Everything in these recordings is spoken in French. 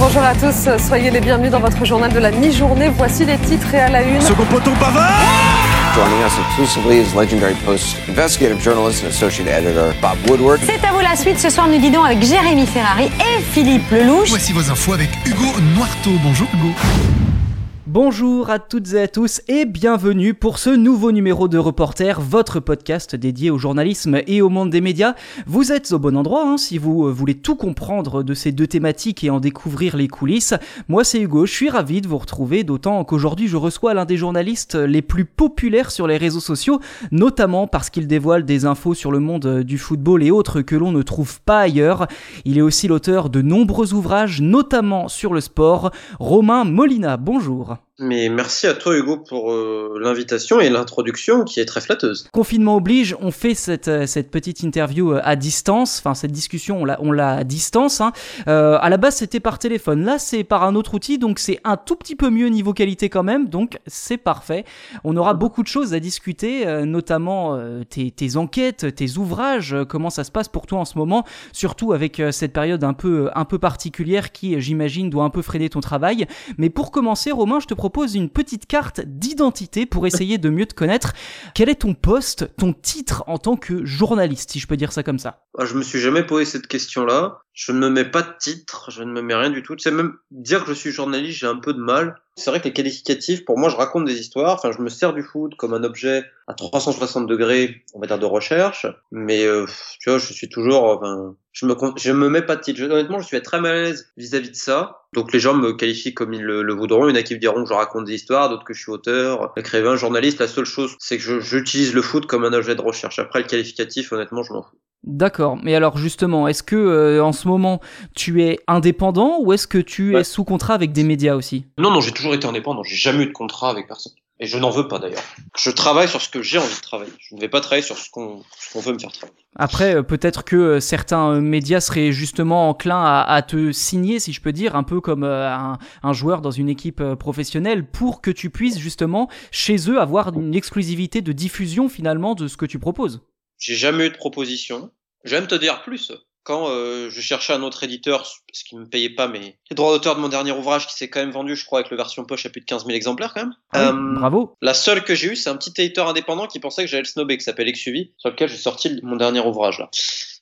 Bonjour à tous, soyez les bienvenus dans votre journal de la mi-journée. Voici les titres et à la une. Second poteau Pavard Joining us exclusively is legendary Post investigative journalist and associate editor Bob Woodward. C'est à vous la suite. Ce soir, nous dînons avec Jérémy Ferrari et Philippe Lelouch. Voici vos infos avec Hugo Noirteau. Bonjour Hugo. Bonjour à toutes et à tous et bienvenue pour ce nouveau numéro de Reporter, votre podcast dédié au journalisme et au monde des médias. Vous êtes au bon endroit hein, si vous euh, voulez tout comprendre de ces deux thématiques et en découvrir les coulisses. Moi c'est Hugo, je suis ravi de vous retrouver, d'autant qu'aujourd'hui je reçois l'un des journalistes les plus populaires sur les réseaux sociaux, notamment parce qu'il dévoile des infos sur le monde du football et autres que l'on ne trouve pas ailleurs. Il est aussi l'auteur de nombreux ouvrages, notamment sur le sport. Romain Molina, bonjour. Mais merci à toi Hugo pour euh, l'invitation et l'introduction qui est très flatteuse. Confinement oblige, on fait cette, euh, cette petite interview euh, à distance, enfin cette discussion on l'a, à distance. Hein. Euh, à la base c'était par téléphone, là c'est par un autre outil, donc c'est un tout petit peu mieux niveau qualité quand même, donc c'est parfait. On aura beaucoup de choses à discuter, euh, notamment euh, tes, tes enquêtes, tes ouvrages, comment ça se passe pour toi en ce moment, surtout avec cette période un peu, un peu particulière qui j'imagine doit un peu freiner ton travail. Mais pour commencer Romain, je te propose une petite carte d'identité pour essayer de mieux te connaître. Quel est ton poste, ton titre en tant que journaliste, si je peux dire ça comme ça? Ah, Je me suis jamais posé cette question-là. Je ne me mets pas de titre, je ne me mets rien du tout. Sais, même dire que je suis journaliste, j'ai un peu de mal. C'est vrai que les qualificatifs, pour moi, je raconte des histoires. Enfin, je me sers du foot comme un objet à 360 degrés, on va dire, de recherche. Mais, euh, tu vois, je suis toujours, enfin, je me, je me mets pas de titre. Honnêtement, je suis très mal à l'aise vis-à-vis de ça. Donc, les gens me qualifient comme ils le, le voudront. Il y en a qui me diront que je raconte des histoires, d'autres que je suis auteur, écrivain, journaliste. La seule chose, c'est que je- j'utilise le foot comme un objet de recherche. Après, le qualificatif, honnêtement, je m'en fous. D'accord, mais alors justement, est-ce que euh, en ce moment tu es indépendant ou est-ce que tu Ouais. es sous contrat avec des médias aussi? Non, non, j'ai toujours été indépendant. J'ai jamais eu de contrat avec personne. Et je n'en veux pas d'ailleurs. Je travaille sur ce que j'ai envie de travailler. Je ne vais pas travailler sur ce qu'on veut me faire travailler. Après, euh, peut-être que euh, certains euh, médias seraient justement enclins à, à te signer, si je peux dire, un peu comme un, un joueur dans une équipe professionnelle, pour que tu puisses justement chez eux avoir une exclusivité de diffusion finalement de ce que tu proposes. J'ai jamais eu de proposition. Même te dire plus. Quand euh, je cherchais un autre éditeur, parce qu'il me payait pas mes les droits d'auteur de mon dernier ouvrage, qui s'est quand même vendu, je crois, avec le version poche à plus de 15 000 exemplaires quand même. Ah oui, Euh, bravo. La seule que j'ai eue, c'est un petit éditeur indépendant qui pensait que j'allais le snobber, qui s'appelle Exuvie, sur lequel j'ai sorti mon dernier ouvrage là.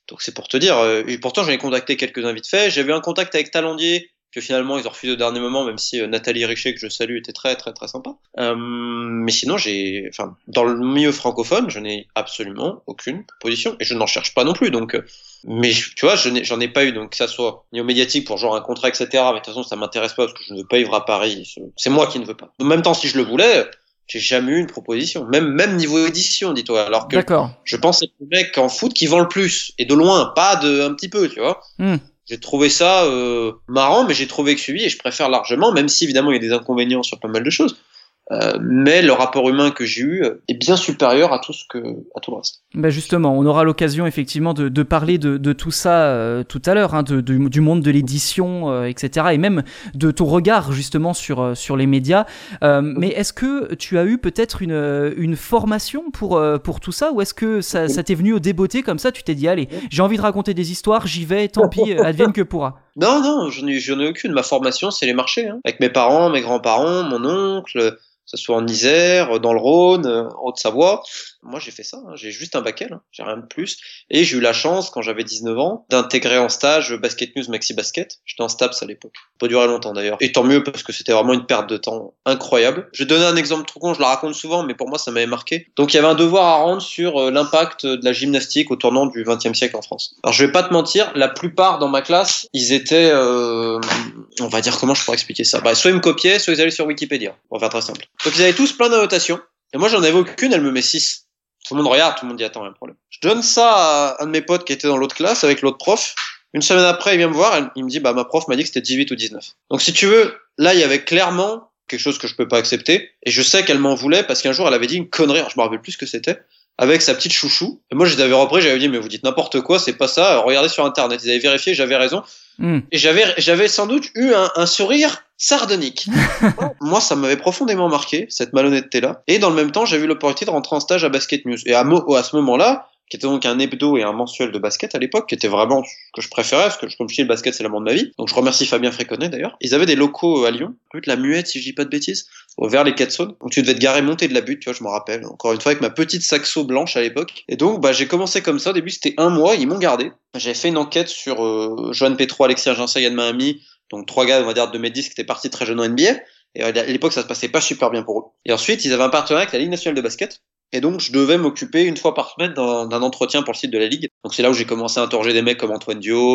Donc c'est pour te dire. euh, et pourtant j'en ai contacté quelques-uns vite fait. J'avais un contact avec Talendier, que finalement ils ont refusé au dernier moment, même si euh, Nathalie Richer, que je salue, était très très très sympa. Euh, mais sinon j'ai, enfin, dans le milieu francophone, je n'ai absolument aucune proposition et je n'en cherche pas non plus. Donc, euh, mais tu vois, je j'en ai, pas eu, donc que ça soit niveau médiatique pour genre un contrat, etc. Mais de toute façon, ça m'intéresse pas parce que je ne veux pas vivre à Paris. C'est- C'est moi qui ne veux pas. En même temps, si je le voulais, j'ai jamais eu une proposition, même même niveau édition, dis-toi. Alors que je pense être le mec en foot qui vend le plus et de loin, pas de un petit peu, tu vois. Hmm. J'ai trouvé ça euh, marrant, mais j'ai trouvé que suivi et je préfère largement, même si évidemment il y a des inconvénients sur pas mal de choses. Euh, mais le rapport humain que j'ai eu est bien supérieur à tout ce que à tout le reste. Ben justement, on aura l'occasion effectivement de, de parler de, de tout ça euh, tout à l'heure, hein, de, de- du monde de l'édition, euh, etc. Et même de ton regard justement sur, sur les médias. Mais est-ce que tu as eu peut-être une, une formation pour, pour tout ça Ou est-ce que ça, ça t'est venu au débeauté comme ça Tu t'es dit, allez, j'ai envie de raconter des histoires, j'y vais, tant pis, advienne que pourra. Non, non, je n'ai, je n'ai aucune. Ma formation, c'est les marchés. Hein. Avec mes parents, mes grands-parents, mon oncle, ce soit en Isère, dans le Rhône, euh, en Haute-Savoie. Moi, j'ai fait ça. hein. J'ai juste un bac hein. j'ai rien de plus. Et j'ai eu la chance, quand j'avais 19 ans, d'intégrer en stage Basket News Maxi Basket. J'étais en STAPS à l'époque. Pas duré longtemps d'ailleurs. Et tant mieux parce que c'était vraiment une perte de temps incroyable. Je vais donner un exemple trop con, je le raconte souvent, mais pour moi, ça m'avait marqué. Donc, il y avait un devoir à rendre sur euh, l'impact de la gymnastique au tournant du 20e siècle en France. Alors, je vais pas te mentir, la plupart dans ma classe, ils étaient, euh, on va dire comment je pourrais expliquer ça? Bah, soit ils me copiaient, soit ils allaient sur Wikipédia. On va faire très simple. Donc, ils avaient tous plein d'annotations. Et moi, j'en avais aucune, elle me met 6. Tout le monde regarde, tout le monde dit attends, il y a un problème. Je donne ça à un de mes potes qui était dans l'autre classe avec l'autre prof. Une semaine après, il vient me voir, elle- il me dit bah ma prof m'a dit que c'était 18 ou 19. Donc si tu veux, là il y avait clairement quelque chose que je peux pas accepter et je sais qu'elle m'en voulait parce qu'un jour elle avait dit une connerie, alors je me rappelle plus ce que c'était, avec sa petite chouchou. Et moi je les avais repris, j'avais dit mais vous dites n'importe quoi, c'est pas ça, regardez sur internet, ils avaient vérifié, j'avais raison. Hmm. Et j'avais, j'avais sans doute eu un, un sourire sardonique. Moi, ça m'avait profondément marqué, cette malhonnêteté-là. Et dans le même temps, j'ai eu l'opportunité de rentrer en stage à Basket News. Et à, mo- à ce moment-là, qui était donc un hebdo et un mensuel de basket à l'époque, qui était vraiment ce que je préférais, parce que comme je dis, le basket c'est l'amour de ma vie. Donc je remercie Fabien Fréconnet d'ailleurs. Ils avaient des locaux à Lyon, rue de la Muette si je dis pas de bêtises, vers les quatre zones, où tu devais te garer monter de la butte, tu vois, je me rappelle. Encore une fois avec ma petite saxo blanche à l'époque. Et donc bah j'ai commencé comme ça. Au début c'était un mois, ils m'ont gardé. J'avais fait une enquête sur euh, Joanne Petro, Alexis Aginsa, Yann Mahami, donc trois gars on va dire de mes 10 qui étaient partis très jeunes en NBA. Et à l'époque, ça se passait pas super bien pour eux. Et ensuite, ils avaient un partenariat avec la Ligue nationale de basket. Et donc, je devais m'occuper une fois par semaine d'un entretien pour le site de la Ligue. Donc, c'est là où j'ai commencé à interroger des mecs comme Antoine Dio,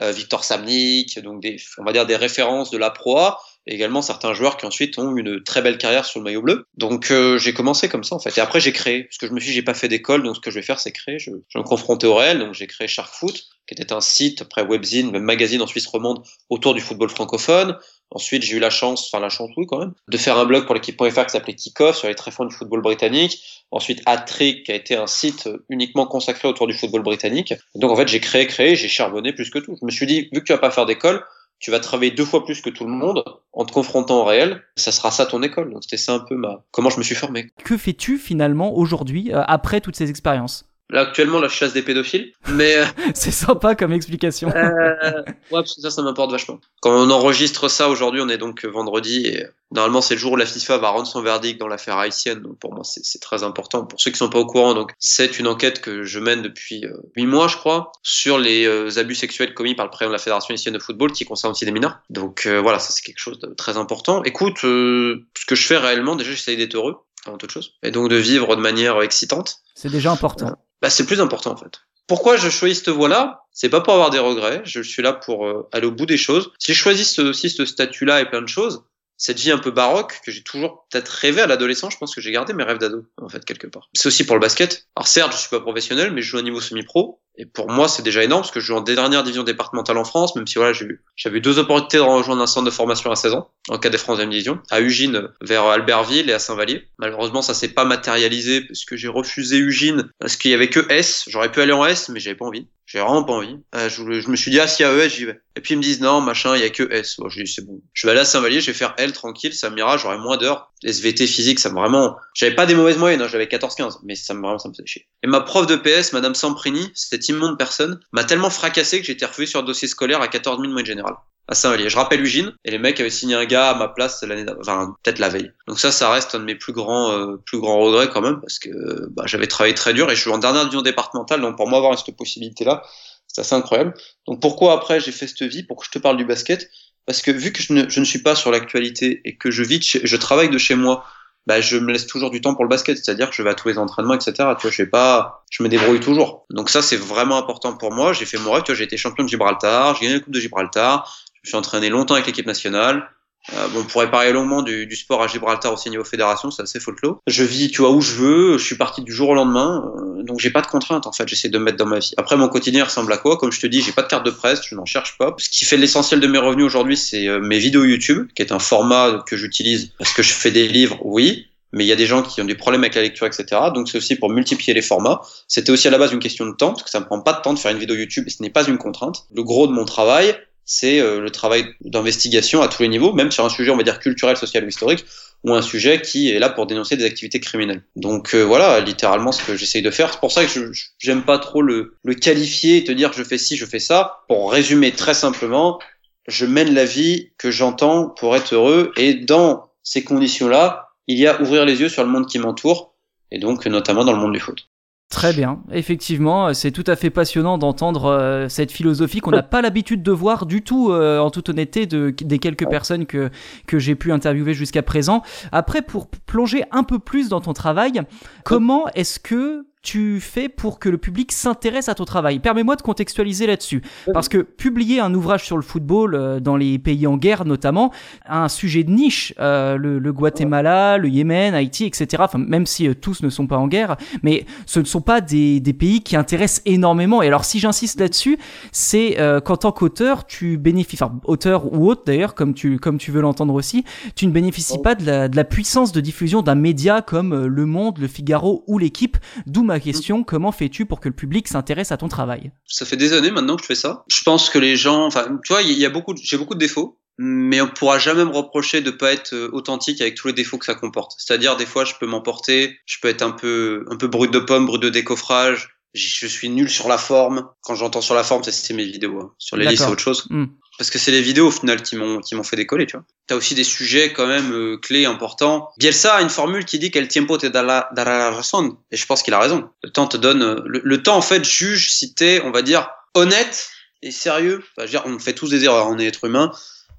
euh, Victor Samnik, donc des, on va dire des références de la proie, et également certains joueurs qui ensuite ont une très belle carrière sur le maillot bleu. Donc, euh, j'ai commencé comme ça, en fait. Et après, j'ai créé. Parce que je me suis dit, j'ai pas fait d'école, donc ce que je vais faire, c'est créer. Je, je me confrontais au réel, donc j'ai créé Shark Foot, qui était un site, après webzine, même magazine en Suisse romande, autour du football francophone. Ensuite, j'ai eu la chance, enfin la chance, oui quand même, de faire un blog pour l'équipe.fr qui s'appelait Kickoff sur les tréfonds du football britannique. Ensuite, Attrick, qui a été un site uniquement consacré autour du football britannique. Donc en fait, j'ai créé, créé, j'ai charbonné plus que tout. Je me suis dit, vu que tu vas pas faire d'école, tu vas travailler deux fois plus que tout le monde en te confrontant au réel. Ça sera ça ton école. Donc c'était ça un peu ma comment je me suis formé. Que fais-tu finalement aujourd'hui euh, après toutes ces expériences? Là, actuellement, là, je chasse des pédophiles. Mais. euh, C'est sympa comme explication. euh, ouais, parce que ça, ça m'importe vachement. Quand on enregistre ça aujourd'hui, on est donc vendredi et normalement, c'est le jour où la FIFA va rendre son verdict dans l'affaire haïtienne. Donc, pour moi, c'est très important. Pour ceux qui sont pas au courant, donc, c'est une enquête que je mène depuis euh, huit mois, je crois, sur les euh, abus sexuels commis par le président de la Fédération haïtienne de football qui concerne aussi des mineurs. Donc, voilà, ça, c'est quelque chose de très important. Écoute, ce que je fais réellement, déjà, j'essaye d'être heureux avant toute chose. Et donc, de vivre de manière excitante C'est déjà important. Bah, c'est plus important en fait. Pourquoi je choisis cette voie-là? C'est pas pour avoir des regrets, je suis là pour euh, aller au bout des choses. Si je choisis ce, aussi ce statut-là et plein de choses, cette vie un peu baroque que j'ai toujours peut-être rêvé à l'adolescence, je pense que j'ai gardé mes rêves d'ado en fait quelque part. C'est aussi pour le basket. Alors certes, je suis pas professionnel, mais je joue à niveau semi-pro. Et pour moi, c'est déjà énorme parce que je joue en dernière division départementale en France, même si voilà, j'ai eu, j'avais eu deux opportunités de rejoindre un centre de formation à 16 ans, en cas des France deuxième division, à Ugine, vers Albertville et à Saint-Vallier. Malheureusement, ça s'est pas matérialisé parce que j'ai refusé Ugine parce qu'il y avait que S. J'aurais pu aller en S, mais j'avais pas envie. J'ai vraiment pas envie. Euh, je, me suis dit, ah, s'il y a ES, j'y vais. Et puis ils me disent, non, machin, il y a que S. Bon, j'ai dit, c'est bon. Je vais aller à Saint-Vallier, je vais faire L tranquille, ça m'ira, j'aurai moins d'heures. SVT physique, ça me vraiment, j'avais pas des mauvaises moyennes, hein, j'avais 14-15, mais ça me vraiment, ça me faisait chier. Et ma prof de PS, madame Samprini, cette immonde personne, m'a tellement fracassé que j'ai refusé sur le dossier scolaire à 14 000 moyenne générale. Saint-Vallier. Je rappelle Ugine, et les mecs avaient signé un gars à ma place l'année enfin, peut-être la veille. Donc ça, ça reste un de mes plus grands, euh, plus grands regrets quand même, parce que, bah, j'avais travaillé très dur et je suis en dernière division départementale, donc pour moi avoir cette possibilité-là, c'est assez incroyable. Donc pourquoi après j'ai fait cette vie, pour que je te parle du basket? Parce que vu que je ne, suis pas sur l'actualité et que je vis, je travaille de chez moi, bah je me laisse toujours du temps pour le basket, c'est-à-dire que je vais à tous les entraînements, etc. Tu vois, je sais pas, je me débrouille toujours. Donc ça c'est vraiment important pour moi. J'ai fait mon rêve, tu vois, j'ai été champion de Gibraltar, j'ai gagné la Coupe de Gibraltar, je suis entraîné longtemps avec l'équipe nationale. Euh, bon, on pourrait parler longuement du, du sport à Gibraltar aussi niveau fédération, c'est assez folklore. Je vis, tu vois, où je veux, je suis parti du jour au lendemain, euh, donc j'ai pas de contraintes en fait, j'essaie de me mettre dans ma vie. Après, mon quotidien ressemble à quoi? Comme je te dis, j'ai pas de carte de presse, je n'en cherche pas. Ce qui fait l'essentiel de mes revenus aujourd'hui, c'est euh, mes vidéos YouTube, qui est un format que j'utilise parce que je fais des livres, oui, mais il y a des gens qui ont des problèmes avec la lecture, etc. Donc c'est aussi pour multiplier les formats. C'était aussi à la base une question de temps, parce que ça me prend pas de temps de faire une vidéo YouTube et ce n'est pas une contrainte. Le gros de mon travail, c'est euh, le travail d'investigation à tous les niveaux, même sur un sujet, on va dire, culturel, social ou historique, ou un sujet qui est là pour dénoncer des activités criminelles. Donc euh, voilà, littéralement ce que j'essaye de faire. C'est pour ça que j'aime pas trop le, le qualifier et te dire je fais ci, je fais ça. Pour résumer très simplement, je mène la vie que j'entends pour être heureux et dans ces conditions-là, il y a ouvrir les yeux sur le monde qui m'entoure et donc notamment dans le monde du foot. Très bien, effectivement, euh, c'est tout à fait passionnant d'entendre euh, cette philosophie qu'on n'a pas l'habitude de voir du tout, euh, en toute honnêteté, de, des quelques personnes que, que j'ai pu interviewer jusqu'à présent. Après, pour plonger un peu plus dans ton travail, comment est-ce que tu fais pour que le public s'intéresse à ton travail Permets-moi de contextualiser là-dessus. Parce que publier un ouvrage sur le football, euh, dans les pays en guerre notamment, un sujet de niche, euh, le, le Guatemala, le Yémen, Haïti, etc., enfin, même si euh, tous ne sont pas en guerre, mais ce ne sont pas des, des pays qui intéressent énormément. Et alors, si j'insiste là-dessus, c'est qu'en tant qu'auteur, tu bénéficies, enfin, auteur ou autre d'ailleurs, comme tu, comme tu veux l'entendre aussi, tu ne bénéficies pas de la, de la puissance de diffusion d'un média comme Le Monde, Le Figaro ou L'équipe. D'où ma question, comment fais-tu pour que le public s'intéresse à ton travail? Ça fait des années maintenant que je fais ça. Je pense que les gens, enfin, tu vois, il y a beaucoup, j'ai beaucoup de défauts, mais on pourra jamais me reprocher de pas être euh, authentique avec tous les défauts que ça comporte. C'est-à-dire, des fois, je peux m'emporter, je peux être un peu, un peu brut de pomme, brut de décoffrage, je suis nul sur la forme. Quand j'entends sur la forme, c'est mes vidéos. hein. Sur les livres, c'est autre chose. Hmm. Parce que c'est les vidéos au final qui m'ont qui m'ont fait décoller, tu vois. T'as aussi des sujets quand même euh, clés importants. Bielsa a une formule qui dit qu'elle tiempo te da la, razón. Et je pense qu'il a raison. Le temps te donne euh, le, le temps en fait juge si t'es, on va dire, honnête et sérieux. Enfin, je veux dire, on fait tous des erreurs, on est être humain.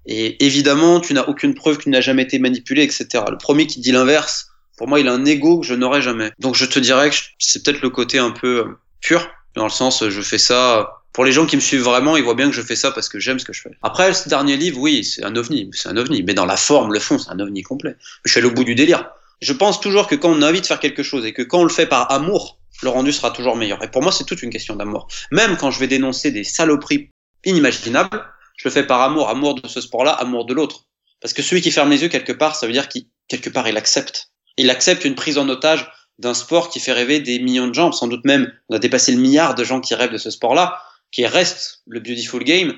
Et évidemment, tu n'as aucune preuve que tu n'as jamais été manipulé, etc. Le premier qui dit l'inverse, pour moi, il a un ego que je n'aurai jamais. Donc je te dirais que c'est peut-être le côté un peu euh, pur, dans le sens je fais ça. Pour les gens qui me suivent vraiment, ils voient bien que je fais ça parce que j'aime ce que je fais. Après, ce dernier livre, oui, c'est un ovni, c'est un ovni. Mais dans la forme, le fond, c'est un ovni complet. Je suis allé au bout du délire. Je pense toujours que quand on a envie de faire quelque chose et que quand on le fait par amour, le rendu sera toujours meilleur. Et pour moi, c'est toute une question d'amour. Même quand je vais dénoncer des saloperies inimaginables, je le fais par amour, amour de ce sport-là, amour de l'autre. Parce que celui qui ferme les yeux quelque part, ça veut dire qu'il quelque part il accepte. Il accepte une prise en otage d'un sport qui fait rêver des millions de gens, sans doute même on a dépassé le milliard de gens qui rêvent de ce sport-là, qui reste le beautiful game.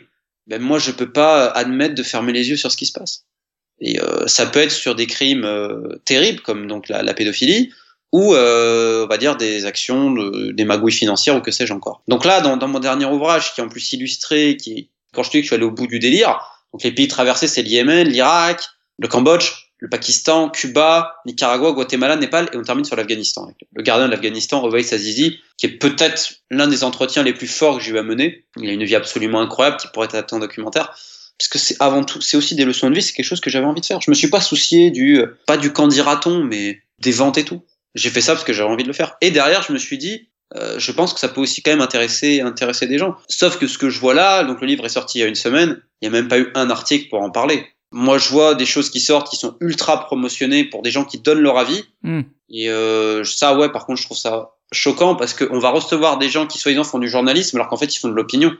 Ben moi je peux pas admettre de fermer les yeux sur ce qui se passe. Et euh, ça peut être sur des crimes euh, terribles comme donc la, la pédophilie ou euh, on va dire des actions, de- des magouilles financières ou que sais-je encore. Donc là, dans, mon dernier ouvrage, qui est en plus illustré, qui quand je dis que je suis allé au bout du délire, donc les pays traversés, c'est le Yémen, l'Irak, le Cambodge, le Pakistan, Cuba, Nicaragua, Guatemala, Népal, et on termine sur l'Afghanistan. Le gardien de l'Afghanistan, Oveis Azizi, qui est peut-être l'un des entretiens les plus forts que j'ai eu à mener. Il a une vie absolument incroyable, qui pourrait être un documentaire. Parce que c'est avant tout, c'est aussi des leçons de vie, c'est quelque chose que j'avais envie de faire. Je me suis pas soucié du, euh, pas du quand dira-t-on, mais des ventes et tout. J'ai fait ça parce que j'avais envie de le faire. Et derrière, je me suis dit, euh, je pense que ça peut aussi quand même intéresser, intéresser des gens. Sauf que ce que je vois là, donc le livre est sorti il y a une semaine, il n'y a même pas eu un article pour en parler. Moi, je vois des choses qui sortent qui sont ultra promotionnées pour des gens qui donnent leur avis. Hmm. Et euh, ça, ouais, par contre, je trouve ça choquant parce qu'on va recevoir des gens qui, soi-disant, font du journalisme alors qu'en fait, ils font de l'opinion.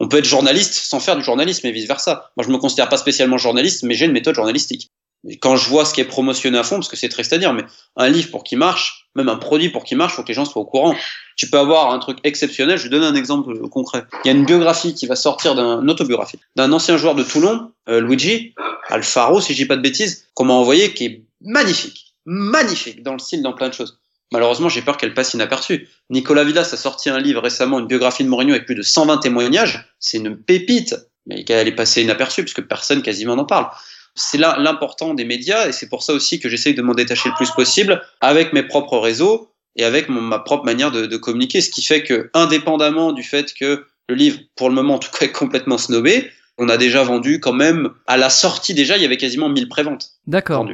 On peut être journaliste sans faire du journalisme et vice-versa. Moi, je me considère pas spécialement journaliste, mais j'ai une méthode journalistique. Et quand je vois ce qui est promotionné à fond, parce que c'est triste à dire, mais un livre pour qu'il marche, même un produit pour qu'il marche, faut que les gens soient au courant. Tu peux avoir un truc exceptionnel. Je vais donner un exemple concret. Il y a une biographie qui va sortir d'un autobiographie d'un ancien joueur de Toulon, euh, Luigi Alfaro, si je dis pas de bêtises, qu'on m'a envoyé, qui est magnifique, magnifique dans le style, dans plein de choses. Malheureusement, j'ai peur qu'elle passe inaperçue. Nicolas Villas a sorti un livre récemment, une biographie de Mourinho avec plus de 120 témoignages. C'est une pépite, mais qu'elle est passée inaperçue puisque personne quasiment n'en parle. C'est là l'important des médias et c'est pour ça aussi que j'essaye de m'en détacher le plus possible avec mes propres réseaux et avec mon- ma propre manière de, de communiquer. Ce qui fait que, indépendamment du fait que le livre, pour le moment en tout cas, est complètement snobé, on a déjà vendu quand même, à la sortie déjà, il y avait quasiment 1000 préventes D'accord.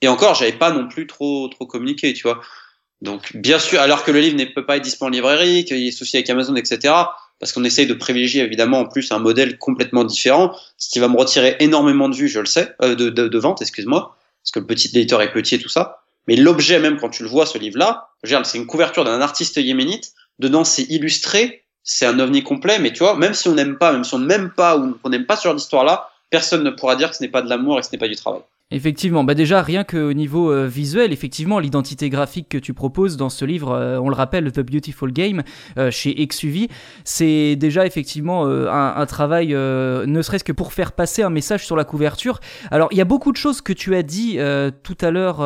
Et encore, j'avais pas non plus trop trop communiqué, tu vois. Donc, bien sûr, alors que le livre ne peut pas être disponible en librairie, qu'il y ait souci avec Amazon, etc., parce qu'on essaye de privilégier évidemment en plus un modèle complètement différent, ce qui va me retirer énormément de vues, je le sais, euh, de, de, de vente, excuse-moi, parce que le petit éditeur est petit et tout ça. Mais l'objet même, quand tu le vois, ce livre-là, c'est une couverture d'un artiste yéménite, dedans c'est illustré, c'est un ovni complet, mais tu vois, même si on n'aime pas, même si on n'aime pas ou qu'on n'aime pas ce genre d'histoire-là, personne ne pourra dire que ce n'est pas de l'amour et que ce n'est pas du travail. Effectivement, bah déjà rien qu'au niveau euh, visuel, effectivement, l'identité graphique que tu proposes dans ce livre, euh, on le rappelle, The Beautiful Game, euh, chez Exuvie, c'est déjà effectivement un, un travail, ne serait-ce que pour faire passer un message sur la couverture. Alors, il y a beaucoup de choses que tu as dit tout à l'heure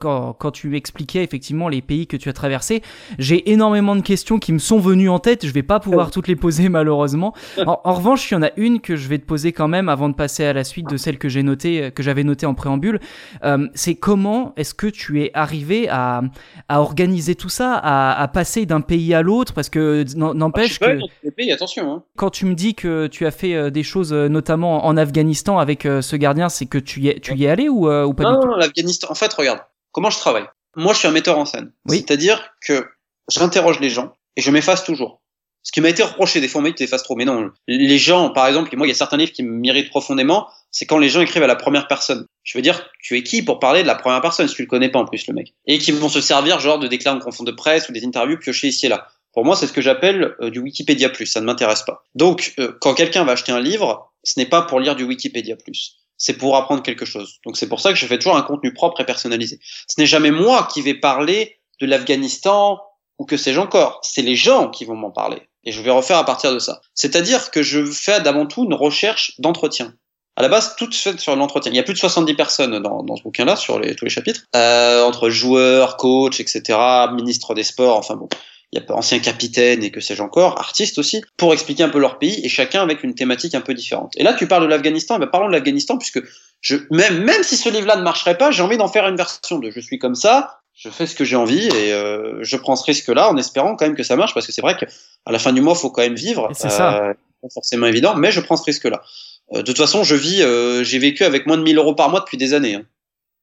quand, quand tu expliquais effectivement les pays que tu as traversés. J'ai énormément de questions qui me sont venues en tête, je vais pas pouvoir toutes les poser malheureusement. En, en revanche, il y en a une que je vais te poser quand même avant de passer à la suite de celle que j'ai notée, que j'avais notée en préambule. Euh, c'est comment est-ce que tu es arrivé à, à organiser tout ça, à, à passer d'un pays à l'autre? Parce que n'en- n'empêche Ah, que pays, attention. Hein. quand tu me dis que tu as fait euh, des choses, euh, notamment en Afghanistan avec ce gardien, c'est que tu y es, tu y es allé ou, ou pas du Non, tout? non, l'Afghanistan. En fait, regarde, comment je travaille? Moi, je suis un metteur en scène. Oui. C'est-à-dire que j'interroge les gens et je m'efface toujours. Ce qui m'a été reproché, des fois, on m'a dit, tu t'effaces trop. Mais non, les gens, par exemple, moi, il y a certains livres qui m'irritent profondément, c'est quand les gens écrivent à la première personne. Je veux dire, tu es qui pour parler de la première personne si tu le connais pas en plus, le mec Et qui vont se servir, genre, de déclats en confond de presse ou des interviews piochées ici et là. Pour moi, c'est ce que j'appelle euh, du Wikipédia plus. Ça ne m'intéresse pas. Donc, euh, quand quelqu'un va acheter un livre, ce n'est pas pour lire du Wikipédia plus. C'est pour apprendre quelque chose. Donc, c'est pour ça que je fais toujours un contenu propre et personnalisé. Ce n'est jamais moi qui vais parler de l'Afghanistan ou que sais-je encore. C'est les gens qui vont m'en parler. Et je vais refaire à partir de ça. C'est-à-dire que je fais d'avant tout une recherche d'entretien. À la base, toute faite sur l'entretien. Il y a plus de 70 personnes dans, dans ce bouquin-là, sur les, tous les chapitres, euh, entre joueurs, coachs, etc., ministres des sports, enfin bon. il y a anciens capitaines et que sais-je encore, artistes aussi, pour expliquer un peu leur pays et chacun avec une thématique un peu différente. Et là, tu parles de l'Afghanistan, et ben parlons de l'Afghanistan puisque je, même, même si ce livre-là ne marcherait pas, j'ai envie d'en faire une version de je suis comme ça, je fais ce que j'ai envie et euh, je prends ce risque-là en espérant quand même que ça marche parce que c'est vrai qu'à la fin du mois, faut quand même vivre. C'est ça. Euh, pas forcément évident, mais je prends ce risque-là. Euh, de toute façon, je vis, euh, j'ai vécu avec moins de 1000 euros par mois depuis des années. Hein.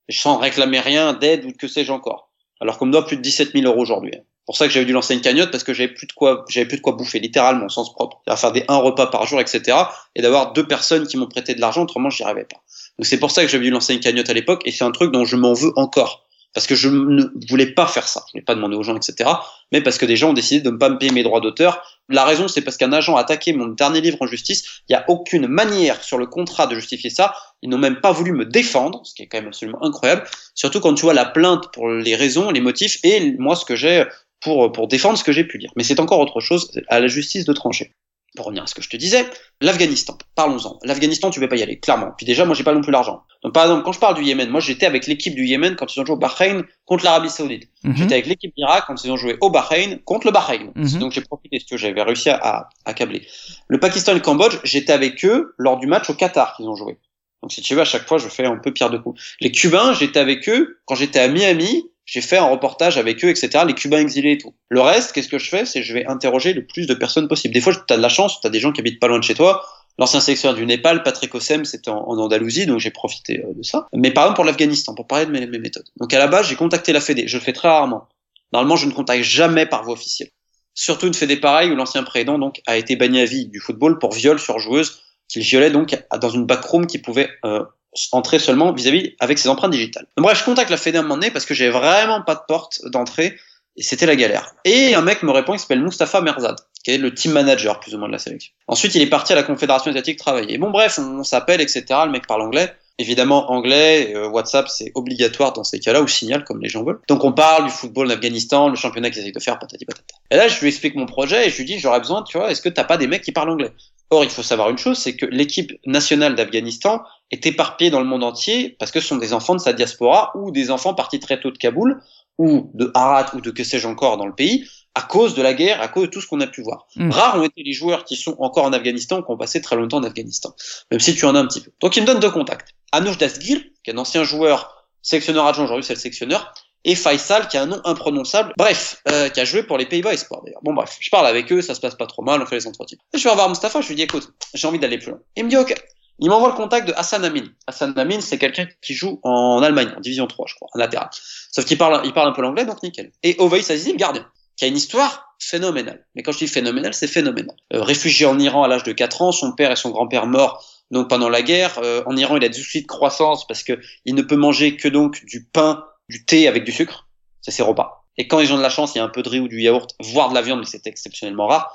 Je sans réclamer rien d'aide ou que sais-je encore. Alors qu'on me doit plus de 17 000 euros aujourd'hui. Hein. pour ça que j'avais dû lancer une cagnotte parce que j'avais plus de quoi, j'avais plus de quoi bouffer, littéralement, au sens propre. À faire des un repas par jour, etc. Et d'avoir deux personnes qui m'ont prêté de l'argent, autrement j'y arrivais pas. Donc c'est pour ça que j'avais dû lancer une cagnotte à l'époque et c'est un truc dont je m'en veux encore. Parce que je ne voulais pas faire ça. Je voulais pas demander aux gens, etc. Mais parce que des gens ont décidé de ne pas me payer mes droits d'auteur. La raison, c'est parce qu'un agent a attaqué mon dernier livre en justice. Il n'y a aucune manière sur le contrat de justifier ça. Ils n'ont même pas voulu me défendre, ce qui est quand même absolument incroyable. Surtout quand tu vois la plainte pour les raisons, les motifs et moi ce que j'ai pour, pour défendre ce que j'ai pu dire. Mais c'est encore autre chose à la justice de trancher pour revenir à ce que je te disais, l'Afghanistan, parlons-en. L'Afghanistan, tu ne peux pas y aller, clairement. Puis déjà, moi, j'ai pas non plus l'argent. Donc, par exemple, quand je parle du Yémen, moi, j'étais avec l'équipe du Yémen quand ils ont joué au Bahreïn contre l'Arabie Saoudite. Mhm. J'étais avec l'équipe d'Irak quand ils ont joué au Bahreïn contre le Bahreïn. Mhm. Donc, j'ai profité de ce que j'avais réussi à, câbler. Le Pakistan et le Cambodge, j'étais avec eux lors du match au Qatar qu'ils ont joué. Donc, si tu veux, à chaque fois, je fais un peu pierre de coups. Les Cubains, j'étais avec eux quand j'étais à Miami j'ai fait un reportage avec eux, etc., les Cubains exilés et tout. Le reste, qu'est-ce que je fais? C'est je vais interroger le plus de personnes possible. Des fois, tu as de la chance, tu as des gens qui habitent pas loin de chez toi. L'ancien sélectionneur du Népal, Patrick Ossem, c'était en, Andalousie, donc j'ai profité euh, de ça. Mais par exemple pour l'Afghanistan, pour parler de mes, mes, méthodes. Donc à la base, j'ai contacté la Fédé. Je le fais très rarement. Normalement, je ne contacte jamais par voie officielle. Surtout une Fédé pareille où l'ancien président donc a été banni à vie du football pour viol sur joueuse qu'il violait donc dans une backroom qui pouvait euh, entrer seulement vis-à-vis avec ses empreintes digitales. Bref, je contacte la Fédé à un moment donné parce que j'ai vraiment pas de porte d'entrée et c'était la galère. Et un mec me répond, il s'appelle Mustafa Merzad, qui est le team manager plus ou moins de la sélection. Ensuite, il est parti à la Confédération asiatique travailler. Bon, bref, on, s'appelle, etc. Le mec parle anglais. Évidemment, anglais, euh, WhatsApp, c'est obligatoire dans ces cas-là, ou signal, comme les gens veulent. Donc, on parle du football en Afghanistan, le championnat qu'ils essayent de faire, patati patata. Et là, je lui explique mon projet et je lui dis, j'aurais besoin, tu vois, est-ce que t'as pas des mecs qui parlent anglais? Or, il faut savoir une chose, c'est que l'équipe nationale d'Afghanistan est éparpillée dans le monde entier parce que ce sont des enfants de sa diaspora ou des enfants partis très tôt de Kaboul ou de Harat ou de que sais-je encore dans le pays à cause de la guerre, à cause de tout ce qu'on a pu voir. Mm. Rares ont été les joueurs qui sont encore en Afghanistan, qui ont passé très longtemps en Afghanistan, même si tu en as un petit peu. Donc il me donne deux contacts. Anoush Dasgir, qui est un ancien joueur, sélectionneur adjoint, aujourd'hui c'est le sélectionneur, et Faisal, qui a un nom imprononçable, bref, euh, qui a joué pour les Pays-Bas Espoir d'ailleurs. Bon bref, je parle avec eux, ça se passe pas trop mal, on fait les entretiens. Je vais revoir Mustafa, je lui dis écoute, j'ai envie d'aller plus loin. Il me dit ok. Il m'envoie le contact de Hassan Amin. Hassan Amin, c'est quelqu'un qui joue en Allemagne, en division 3, je crois, en latéral. Sauf qu'il parle, il parle un peu l'anglais, donc nickel. Et Ovey Sazizi, le gardien, qui a une histoire phénoménale. Mais quand je dis phénoménale, c'est phénoménal. Euh, réfugié en Iran à l'âge de 4 ans, son père et son grand-père morts donc pendant la guerre. Euh, en Iran, il a des soucis de croissance parce que il ne peut manger que donc du pain, du thé avec du sucre. C'est ses repas. Et quand ils ont de la chance, il y a un peu de riz ou du yaourt, voire de la viande, mais c'est exceptionnellement rare.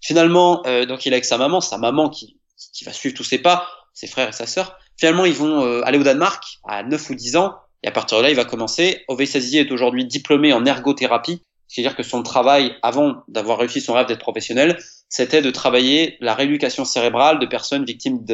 Finalement, euh, donc il est avec sa maman, sa maman qui, qui va suivre tous ses pas, ses frères et sa sœur. Finalement, ils vont euh, aller au Danemark à 9 ou 10 ans. Et à partir de là, il va commencer. Ovey Sazizi est aujourd'hui diplômé en ergothérapie. C'est-à-dire que son travail, avant d'avoir réussi son rêve d'être professionnel, c'était de travailler la rééducation cérébrale de personnes victimes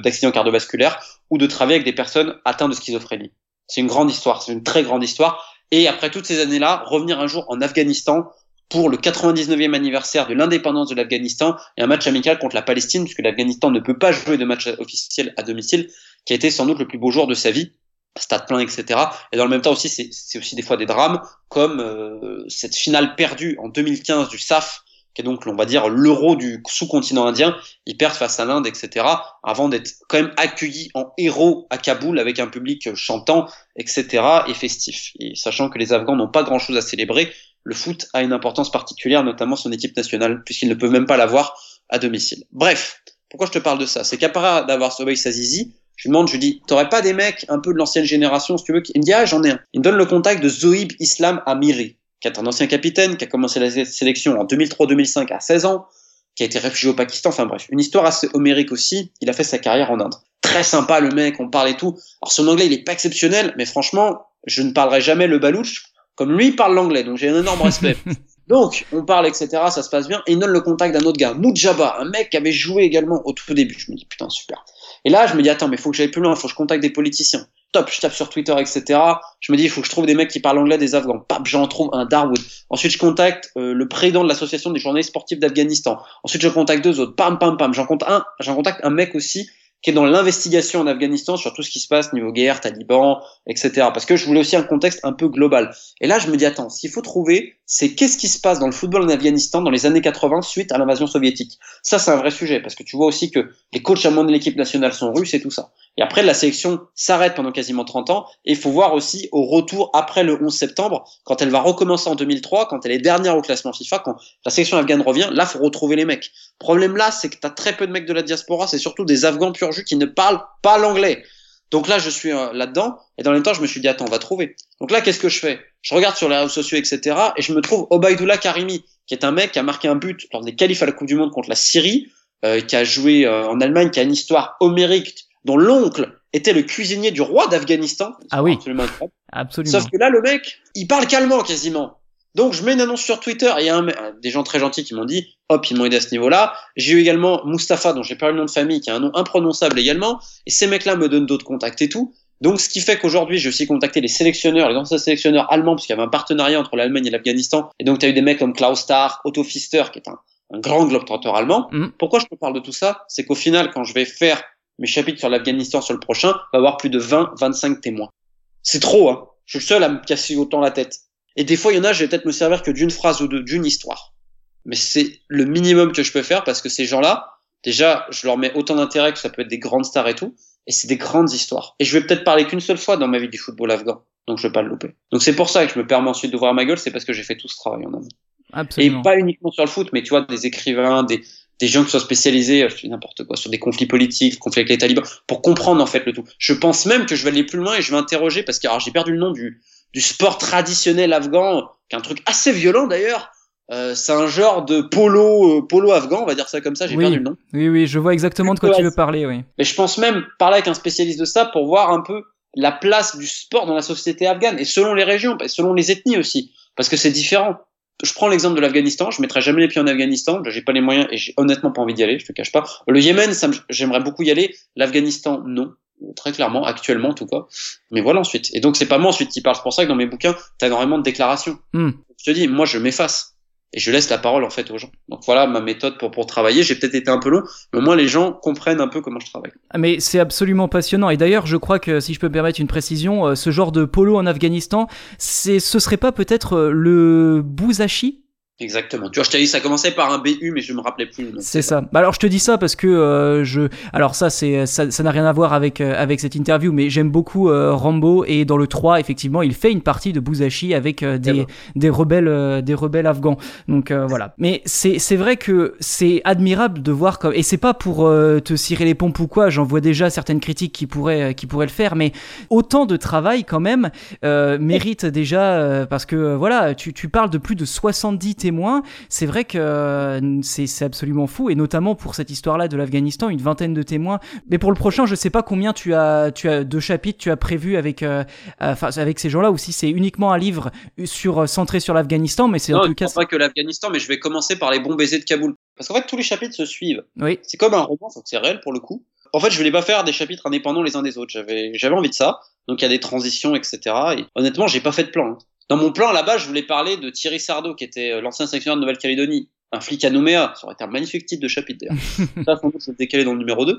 d'accidents cardiovasculaires ou de travailler avec des personnes atteintes de schizophrénie. C'est une grande histoire, c'est une très grande histoire. Et après toutes ces années-là, revenir un jour en Afghanistan pour le 99e anniversaire de l'indépendance de l'Afghanistan et un match amical contre la Palestine, puisque l'Afghanistan ne peut pas jouer de match officiel à domicile, qui a été sans doute le plus beau jour de sa vie stade plein, etc. Et dans le même temps aussi, c'est aussi des fois des drames, comme euh, cette finale perdue en 2015 du SAF, qui est donc, on va dire, l'euro du sous-continent indien. Ils perdent face à l'Inde, etc. Avant d'être quand même accueillis en héros à Kaboul avec un public chantant, etc. et festif. Et sachant que les Afghans n'ont pas grand-chose à célébrer, le foot a une importance particulière, notamment son équipe nationale, puisqu'ils ne peuvent même pas l'avoir à domicile. Bref, pourquoi je te parle de ça? C'est qu'à part d'avoir Sobey Sazizi, je lui demande, je lui dis, t'aurais pas des mecs un peu de l'ancienne génération, si tu veux Il me dit, ah, j'en ai un. Il me donne le contact de Zoïb Islam Amiri, qui est un ancien capitaine, qui a commencé la sélection en 2003-2005 à 16 ans, qui a été réfugié au Pakistan, enfin bref, une histoire assez homérique aussi. Il a fait sa carrière en Inde. Très sympa, le mec, on parle et tout. Alors son anglais, il est pas exceptionnel, mais franchement, je ne parlerai jamais le balouche comme lui parle l'anglais, donc j'ai un énorme respect. Donc, on parle, etc., ça se passe bien, et il donne le contact d'un autre gars, Mujaba, un mec qui avait joué également au tout début. Je me dis, putain, super. Et là, je me dis, attends, mais faut que j'aille plus loin, faut que je contacte des politiciens. top, je tape sur Twitter, etc. Je me dis, il faut que je trouve des mecs qui parlent anglais des Afghans. Pap, j'en trouve un Darwood. Ensuite, je contacte euh, le président de l'association des journalistes sportifs d'Afghanistan. Ensuite, je contacte deux autres. Pam, pam, pam. J'en contacte un, j'en contacte un mec aussi qui est dans l'investigation en Afghanistan sur tout ce qui se passe niveau guerre, talibans, etc. Parce que je voulais aussi un contexte un peu global. Et là, je me dis, attends, s'il faut trouver, c'est qu'est-ce qui se passe dans le football en Afghanistan dans les années 80 suite à l'invasion soviétique. Ça, c'est un vrai sujet, parce que tu vois aussi que les coachs à de l'équipe nationale sont russes et tout ça. Et après, la sélection s'arrête pendant quasiment 30 ans. Et il faut voir aussi au retour après le 11 septembre, quand elle va recommencer en 2003, quand elle est dernière au classement FIFA, quand la sélection afghane revient, là, faut retrouver les mecs. Problème là, c'est que tu as très peu de mecs de la diaspora, c'est surtout des Afghans pur jus qui ne parlent pas l'anglais. Donc là, je suis euh, là-dedans, et dans le temps, je me suis dit, attends, on va trouver. Donc là, qu'est-ce que je fais? Je regarde sur les réseaux sociaux, etc., et je me trouve Obaidullah Karimi, qui est un mec qui a marqué un but lors des qualifs à la Coupe du Monde contre la Syrie, euh, qui a joué euh, en Allemagne, qui a une histoire homérique, dont l'oncle était le cuisinier du roi d'Afghanistan. Ah oui. Absolument. Sauf que là, le mec, il parle calmement quasiment. Donc je mets une annonce sur Twitter et il y a un, des gens très gentils qui m'ont dit, hop, ils m'ont aidé à ce niveau-là. J'ai eu également Mustapha, dont j'ai pas le nom de famille, qui a un nom imprononçable également. Et ces mecs-là me donnent d'autres contacts et tout. Donc ce qui fait qu'aujourd'hui, j'ai aussi contacté les sélectionneurs, les anciens sélectionneurs allemands, parce qu'il y avait un partenariat entre l'Allemagne et l'Afghanistan. Et donc tu as eu des mecs comme Klaus Stark, Otto Pfister, qui est un, un grand globetrotter allemand. Mm. Pourquoi je te parle de tout ça? C'est qu'au final, quand je vais faire mes chapitres sur l'Afghanistan sur le prochain, va avoir plus de 20, 25 témoins. C'est trop, hein. Je suis le seul à me casser autant la tête. Et des fois, il y en a, je vais peut-être me servir que d'une phrase ou d'une histoire. Mais c'est le minimum que je peux faire parce que ces gens-là, déjà, je leur mets autant d'intérêt que ça peut être des grandes stars et tout. Et c'est des grandes histoires. Et je vais peut-être parler qu'une seule fois dans ma vie du football afghan. Donc je vais pas le louper. Donc c'est pour ça que je me permets ensuite d'ouvrir ma gueule, c'est parce que j'ai fait tout ce travail en amont. Absolument. Et pas uniquement sur le foot, mais tu vois, des écrivains, des, des gens qui sont spécialisés, je n'importe quoi, sur des conflits politiques, conflits avec les talibans, pour comprendre en fait le tout. Je pense même que je vais aller plus loin et je vais interroger, parce que j'ai perdu le nom du, du sport traditionnel afghan, qui est un truc assez violent d'ailleurs. Euh, c'est un genre de polo, euh, polo afghan, on va dire ça comme ça. J'ai perdu le nom. Oui, oui, je vois exactement de quoi tu veux parler, oui. Mais je pense même parler avec un spécialiste de ça pour voir un peu la place du sport dans la société afghane et selon les régions, et selon les ethnies aussi, parce que c'est différent. Je prends l'exemple de l'Afghanistan, je mettrai jamais les pieds en Afghanistan, j'ai pas les moyens et j'ai honnêtement pas envie d'y aller, je te cache pas. Le Yémen, j'aimerais beaucoup y aller, l'Afghanistan, non très clairement, actuellement en tout cas. Mais voilà ensuite. Et donc c'est pas moi ensuite qui parle. C'est pour ça que dans mes bouquins, t'as énormément de déclarations. Hmm. Je te dis, moi je m'efface et je laisse la parole en fait aux gens. Donc voilà ma méthode pour pour travailler. J'ai peut-être été un peu long, mais au moins les gens comprennent un peu comment je travaille. Ah, mais c'est absolument passionnant. Et d'ailleurs, je crois que si je peux me permettre une précision, euh, ce genre de polo en Afghanistan, c'est ce serait pas peut-être euh, le bouzachi? Exactement. Tu vois, je t'ai dit, ça commençait par un BU, mais je me rappelais plus. C'est ça. Bah alors, je te dis ça parce que euh, je. Alors ça, c'est ça, n'a rien à voir avec euh, avec cette interview, mais j'aime beaucoup euh, Rambo et dans le 3, effectivement, il fait une partie de Bouzachi avec des des rebelles des rebelles afghans. Donc voilà. Mais c'est c'est vrai que c'est admirable de voir comme et c'est pas pour te cirer les pompes ou quoi. J'en vois déjà certaines critiques qui pourraient qui pourraient le faire, mais autant de travail quand même mérite déjà parce que voilà, tu tu parles de plus de 70 c'est vrai que euh, c'est absolument fou, et notamment pour cette histoire-là de l'Afghanistan, une vingtaine de témoins. Mais pour le prochain, je sais pas combien tu as, tu as de chapitres tu as prévu avec, euh, avec ces gens-là, ou si c'est uniquement un livre sur centré sur l'Afghanistan, mais c'est en tout cas. pas que l'Afghanistan, mais je vais commencer par les bons baisers de Kaboul. Parce qu'en fait, tous les chapitres se suivent. Oui. C'est comme un roman, c'est réel pour le coup. En fait, je voulais pas faire des chapitres indépendants les uns des autres. J'avais, j'avais envie de ça. Donc il y a des transitions, etc. Et honnêtement, j'ai pas fait de plan. Dans mon plan là-bas, je voulais parler de Thierry Sardo, qui était euh, l'ancien sélectionneur de Nouvelle-Calédonie, un flic à Nouméa. Ça aurait été un magnifique titre de chapitre d'ailleurs. ça, sans doute, c'est décalé dans le numéro 2.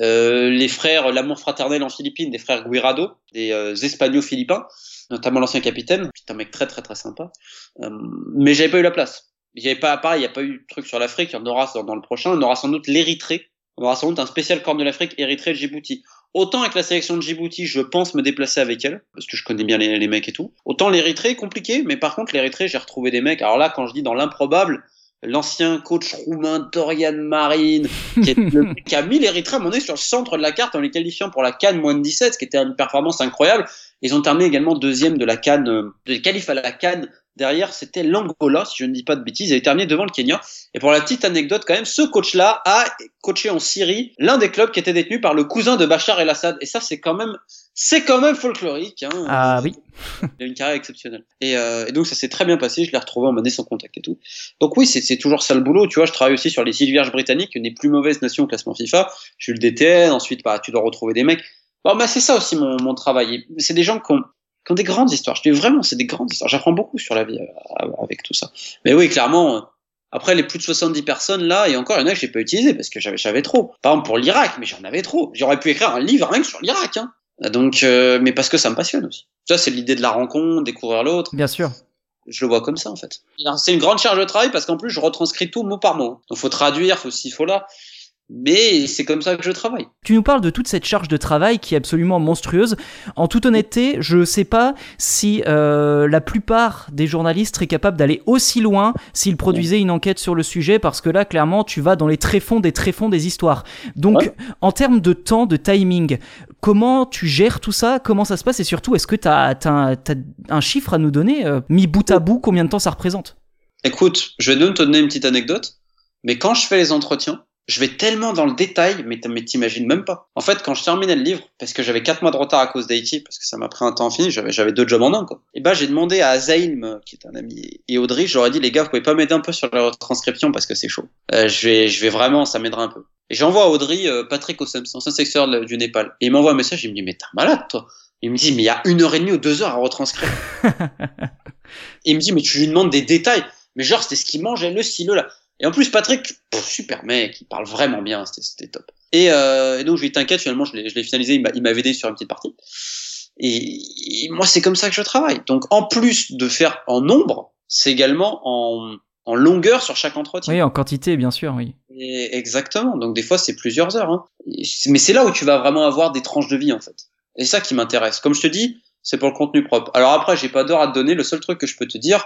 Euh, les frères, l'amour fraternel en Philippines, des frères Guirado, des euh, Espagnols philippins, notamment l'ancien capitaine, c'est un mec très très très sympa. Euh, mais j'avais pas eu la place. Il y avait pas, pareil, il n'y a pas eu de truc sur l'Afrique, il y en aura dans, dans le prochain, on aura sans doute l'Érythrée, on aura sans doute un spécial corps de l'Afrique, Érythrée, Djibouti. Autant avec la sélection de Djibouti, je pense me déplacer avec elle, parce que je connais bien les, mecs et tout. Autant l'Érythrée, compliqué, mais par contre l'Érythrée, j'ai retrouvé des mecs. Alors là, quand je dis dans l'improbable, l'ancien coach roumain Dorian Marine, qui, est a mis l'Érythrée à mon sur le centre de la carte en les qualifiant pour la Cannes moins de 17, ce qui était une performance incroyable. Ils ont terminé également deuxième de la Cannes, euh, de qualif à la Cannes Derrière, c'était l'Angola, si je ne dis pas de bêtises. Il avait terminé devant le Kenya. Et pour la petite anecdote, quand même, ce coach-là a coaché en Syrie l'un des clubs qui était détenu par le cousin de Bachar el-Assad. Et ça, c'est quand même, c'est quand même folklorique. Hein. Ah oui. Il a une carrière exceptionnelle. Et, euh, et donc, ça s'est très bien passé. Je l'ai retrouvé en monnaie sans contact et tout. Donc oui, c'est toujours ça le boulot. Tu vois, je travaille aussi sur les îles Vierges britanniques, une des plus mauvaises nations au classement FIFA. J'ai eu le DTN. Ensuite, bah, tu dois retrouver des mecs. Bon, bah, c'est ça aussi mon, mon travail. C'est des gens qui ont, qui ont des grandes histoires. Je dis vraiment, c'est des grandes histoires. J'apprends beaucoup sur la vie euh, avec tout ça. Mais oui, clairement, après les plus de 70 personnes là, et encore, il y en a que j'ai pas utilisé parce que j'avais, j'avais trop. Par exemple, pour l'Irak, mais j'en avais trop. J'aurais pu écrire un livre rien que sur l'Irak, hein. Donc, euh, mais parce que ça me passionne aussi. Ça, c'est l'idée de la rencontre, découvrir l'autre. Bien sûr. Je le vois comme ça, en fait. C'est une grande charge de travail parce qu'en plus, je retranscris tout mot par mot. Donc, faut traduire, faut ci, faut là. Mais c'est comme ça que je travaille. Tu nous parles de toute cette charge de travail qui est absolument monstrueuse. En toute honnêteté, je ne sais pas si euh, la plupart des journalistes seraient capables d'aller aussi loin s'ils produisaient une enquête sur le sujet, parce que là, clairement, tu vas dans les tréfonds des tréfonds des histoires. Donc, Ouais. en termes de temps, de timing, comment tu gères tout ça? Comment ça se passe? Et surtout, est-ce que tu as, un chiffre à nous donner euh, Mis bout à bout, combien de temps ça représente? Écoute, je vais te donner une petite anecdote. Mais quand je fais les entretiens, je vais tellement dans le détail, mais t'imagines même pas. En fait, quand je terminais le livre, parce que j'avais quatre mois de retard à cause d'Haïti, parce que ça m'a pris un temps fini, j'avais, j'avais deux jobs en un, quoi. Et ben, j'ai demandé à Azaïm, qui est un ami, et Audrey, j'aurais dit, les gars, vous pouvez pas m'aider un peu sur la retranscription parce que c'est chaud. Euh, je vais, je vais vraiment, ça m'aidera un peu. Et j'envoie à Audrey, euh, Patrick Ossem, c'est ancien secteur du Népal. Et il m'envoie un message, il me dit, mais t'es un malade, toi. Il me dit, mais il y a une heure et demie ou deux heures à retranscrire. Et il me dit, mais tu lui demandes des détails. Mais genre, c'était ce qu'il mangeait, le ci, le là. Et en plus, Patrick, pff, super mec, il parle vraiment bien, c'était- top. Et, euh, et donc, je lui dit, t'inquiète, finalement, je l'ai finalisé, il m'a- il m'avait aidé sur une petite partie. Et, et moi, c'est comme ça que je travaille. Donc, en plus de faire en nombre, c'est également en, en longueur sur chaque entretien. Oui, en quantité, bien sûr, oui. Et exactement. Donc des fois c'est plusieurs heures. Hein. Mais c'est là où tu vas vraiment avoir des tranches de vie en fait. Et c'est ça qui m'intéresse. Comme je te dis, c'est pour le contenu propre. Alors après, j'ai pas d'heure à te donner. Le seul truc que je peux te dire,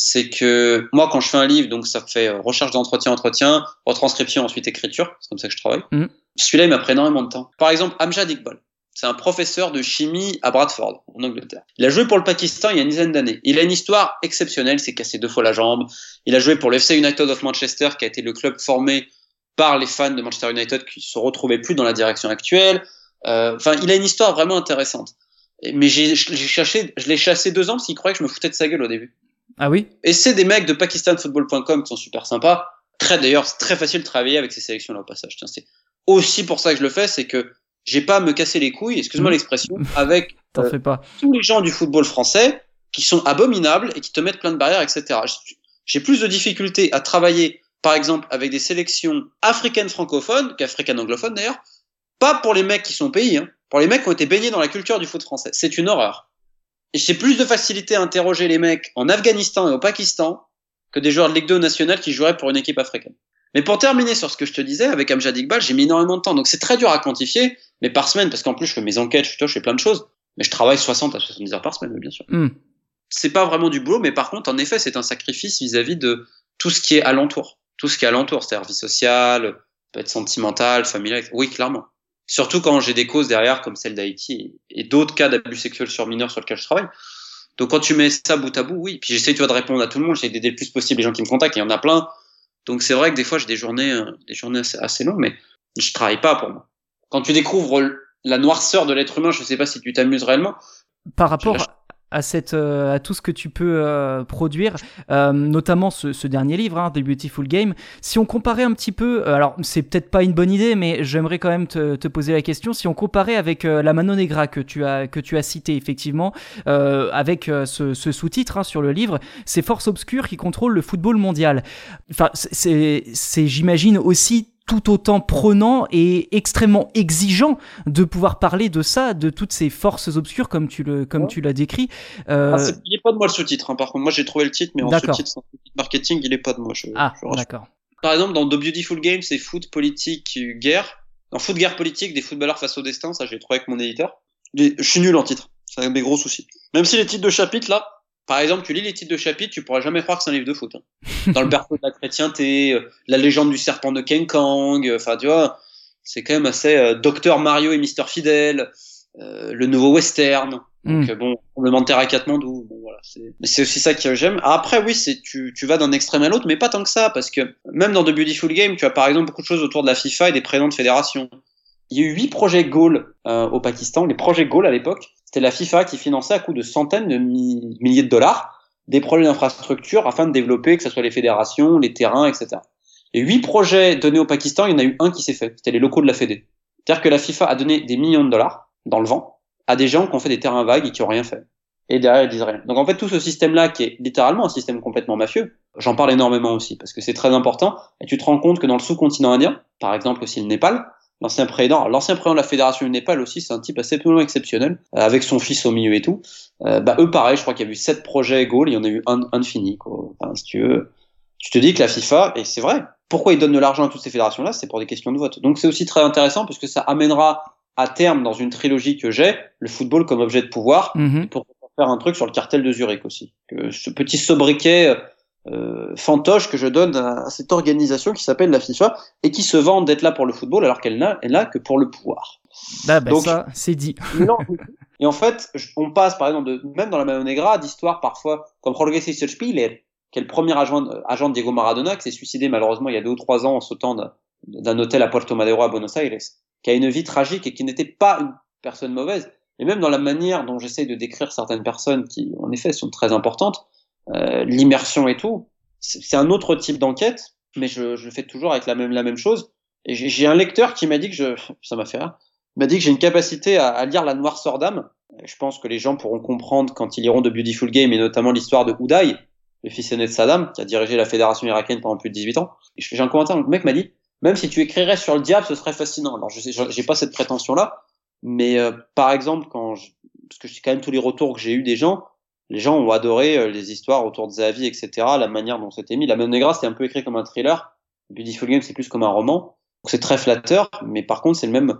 c'est que moi, quand je fais un livre, donc ça fait euh, recherche d'entretien, entretien, retranscription, ensuite écriture. C'est comme ça que je travaille. Mhm. Celui-là, il m'a pris énormément de temps. Par exemple, Amjad Iqbal. C'est un professeur de chimie à Bradford, en Angleterre. Il a joué pour le Pakistan il y a une dizaine d'années. Il a une histoire exceptionnelle. S'est cassé deux fois la jambe. Il a joué pour le FC United of Manchester, qui a été le club formé par les fans de Manchester United qui se retrouvaient plus dans la direction actuelle. Euh, Enfin, il a une histoire vraiment intéressante. Mais j'ai j'ai cherché, je l'ai chassé deux ans parce qu'il croyait que je me foutais de sa gueule au début. Ah oui? Et c'est des mecs de pakistanfootball.com qui sont super sympas. Très d'ailleurs, c'est très facile de travailler avec ces sélections là au passage. Tiens, c'est aussi pour ça que je le fais, c'est que j'ai pas à me casser les couilles, excuse-moi Mhm. l'expression, avec Euh, fais pas. tous les gens du football français qui sont abominables et qui te mettent plein de barrières, etc. J'ai plus de difficultés à travailler, par exemple, avec des sélections africaines francophones qu'africaines anglophones d'ailleurs, pas pour les mecs qui sont au pays, hein, pour les mecs qui ont été baignés dans la culture du foot français. C'est une horreur. Et j'ai plus de facilité à interroger les mecs en Afghanistan et au Pakistan que des joueurs de Ligue 2 nationale qui joueraient pour une équipe africaine. Mais pour terminer sur ce que je te disais, avec Amjad Iqbal, j'ai mis énormément de temps. Donc c'est très dur à quantifier, mais par semaine, parce qu'en plus je fais mes enquêtes, je, je fais plein de choses. Mais je travaille 60 à 70 heures par semaine, bien sûr. Hmm. C'est pas vraiment du boulot, mais par contre, en effet, c'est un sacrifice vis-à-vis de tout ce qui est alentour. Tout ce qui est alentour, c'est-à-dire vie sociale, peut être sentimentale, familiale. Oui, clairement. Surtout quand j'ai des causes derrière, comme celle d'Haïti et, et d'autres cas d'abus sexuels sur mineurs sur lesquels je travaille. Donc quand tu mets ça bout à bout, oui. Puis j'essaie, tu vois, de répondre à tout le monde. J'essaie d'aider le plus possible les gens qui me contactent. Il y en a plein. Donc c'est vrai que des fois, j'ai des journées, euh, des journées assez, assez longues, mais je travaille pas pour moi. Quand tu découvres la noirceur de l'être humain, je sais pas si tu t'amuses réellement. Par rapport. À cette euh, à tout ce que tu peux euh, produire, euh, notamment ce, ce dernier livre, hein, The Beautiful Game. Si on comparait un petit peu, euh, alors c'est peut-être pas une bonne idée, mais j'aimerais quand même te, te poser la question. Si on comparait avec euh, la Mano Negra que tu as que tu as cité effectivement, euh, avec ce, ce sous-titre hein, sur le livre, c'est Forces obscures qui contrôlent le football mondial. Enfin, c'est j'imagine aussi tout autant prenant et extrêmement exigeant de pouvoir parler de ça, de toutes ces forces obscures comme tu le comme Ouais. tu l'as décrit. Euh, Ah, il est pas de moi le sous-titre, hein. par contre. Moi, j'ai trouvé le titre, mais en sous-titre, marketing, il est pas de moi. Je, ah, d'accord. Par exemple, dans The Beautiful Game, c'est foot, politique, guerre. Dans foot, guerre, politique, des footballeurs face au destin, ça, j'ai trouvé avec mon éditeur. Je suis nul en titre. C'est un de mes gros soucis. Même si les titres de chapitre, là, par exemple, tu lis les titres de chapitre, tu pourras jamais croire que c'est un livre de foot. hein. Dans le berceau de la chrétienté, euh, la légende du serpent de King Kong, euh, enfin, tu vois, c'est quand même assez euh, Docteur Mario et Mister Fidèle, euh, le nouveau western. Hmm. Donc, euh, bon, terre à Katmandou, bon, voilà. c'est- Mais c'est aussi ça que j'aime. Après, oui, c'est, tu, tu vas d'un extrême à l'autre, mais pas tant que ça, parce que même dans The Beautiful Game, tu as par exemple beaucoup de choses autour de la FIFA et des présidents de fédération. Il y a eu huit projets goal euh, au Pakistan. Les projets goal à l'époque, c'était la FIFA qui finançait à coût de centaines de mi- milliers de dollars des projets d'infrastructure afin de développer, que ce soit les fédérations, les terrains, etc. Et huit projets donnés au Pakistan, il y en a eu un qui s'est fait. C'était les locaux de la Fédé. C'est-à-dire que la FIFA a donné des millions de dollars dans le vent à des gens qui ont fait des terrains vagues et qui ont rien fait. Et derrière, ils disent rien. Donc en fait, tout ce système-là, qui est littéralement un système complètement mafieux, j'en parle énormément aussi, parce que c'est très important, et tu te rends compte que dans le sous-continent indien, par exemple aussi le Népal, l'ancien président, l'ancien président de la fédération du Népal aussi, c'est un type assez exceptionnel, euh, avec son fils au milieu et tout. Euh, bah eux, pareil, je crois qu'il y a eu sept projets goal, il y en a eu un, un de fini, quoi. Enfin, si tu veux, tu te dis que la FIFA, et c'est vrai, pourquoi ils donnent de l'argent à toutes ces fédérations-là C'est pour des questions de vote. Donc c'est aussi très intéressant, parce que ça amènera à terme, dans une trilogie que j'ai, le football comme objet de pouvoir, Mhm. pour faire un truc sur le cartel de Zurich aussi. Que ce petit sobriquet euh, fantoche que je donne à, à cette organisation qui s'appelle la FIFA et qui se vante d'être là pour le football alors qu'elle n'a n'a que pour le pouvoir. Ah bah Donc- ça, c'est dit. Non. et en fait, on passe par exemple, de, même dans la Mano Negra, d'histoires parfois comme Jorge Spieler, qui est le premier agent, agent de Diego Maradona, qui s'est suicidé malheureusement il y a deux ou trois ans en sautant d'un hôtel à Puerto Madero à Buenos Aires, qui a une vie tragique et qui n'était pas une personne mauvaise. Et même dans la manière dont j'essaye de décrire certaines personnes qui, en effet, sont très importantes, euh, l'immersion et tout, c'est un autre type d'enquête, mais je, je fais toujours avec la même, la même chose. Et j'ai un lecteur qui m'a dit que je, ça m'a fait rire, m'a dit que j'ai une capacité à, à lire la noirceur d'âme. Je pense que les gens pourront comprendre quand ils liront de Beautiful Game et notamment l'histoire de Uday, le fils aîné de Saddam, qui a dirigé la fédération irakienne pendant plus de 18 ans. J'ai un commentaire, le mec m'a dit, même si tu écrirais sur le diable, ce serait fascinant. Alors je j'ai pas cette prétention-là, mais euh, par exemple, quand je, parce que c'est quand même tous les retours que j'ai eu des gens, les gens ont adoré euh, les histoires autour de Zavi, etc., la manière dont c'était mis. La Mano Negra, c'était un peu écrit comme un thriller. Beautiful Game, c'est plus comme un roman. Donc c'est très flatteur, mais par contre, c'est le même,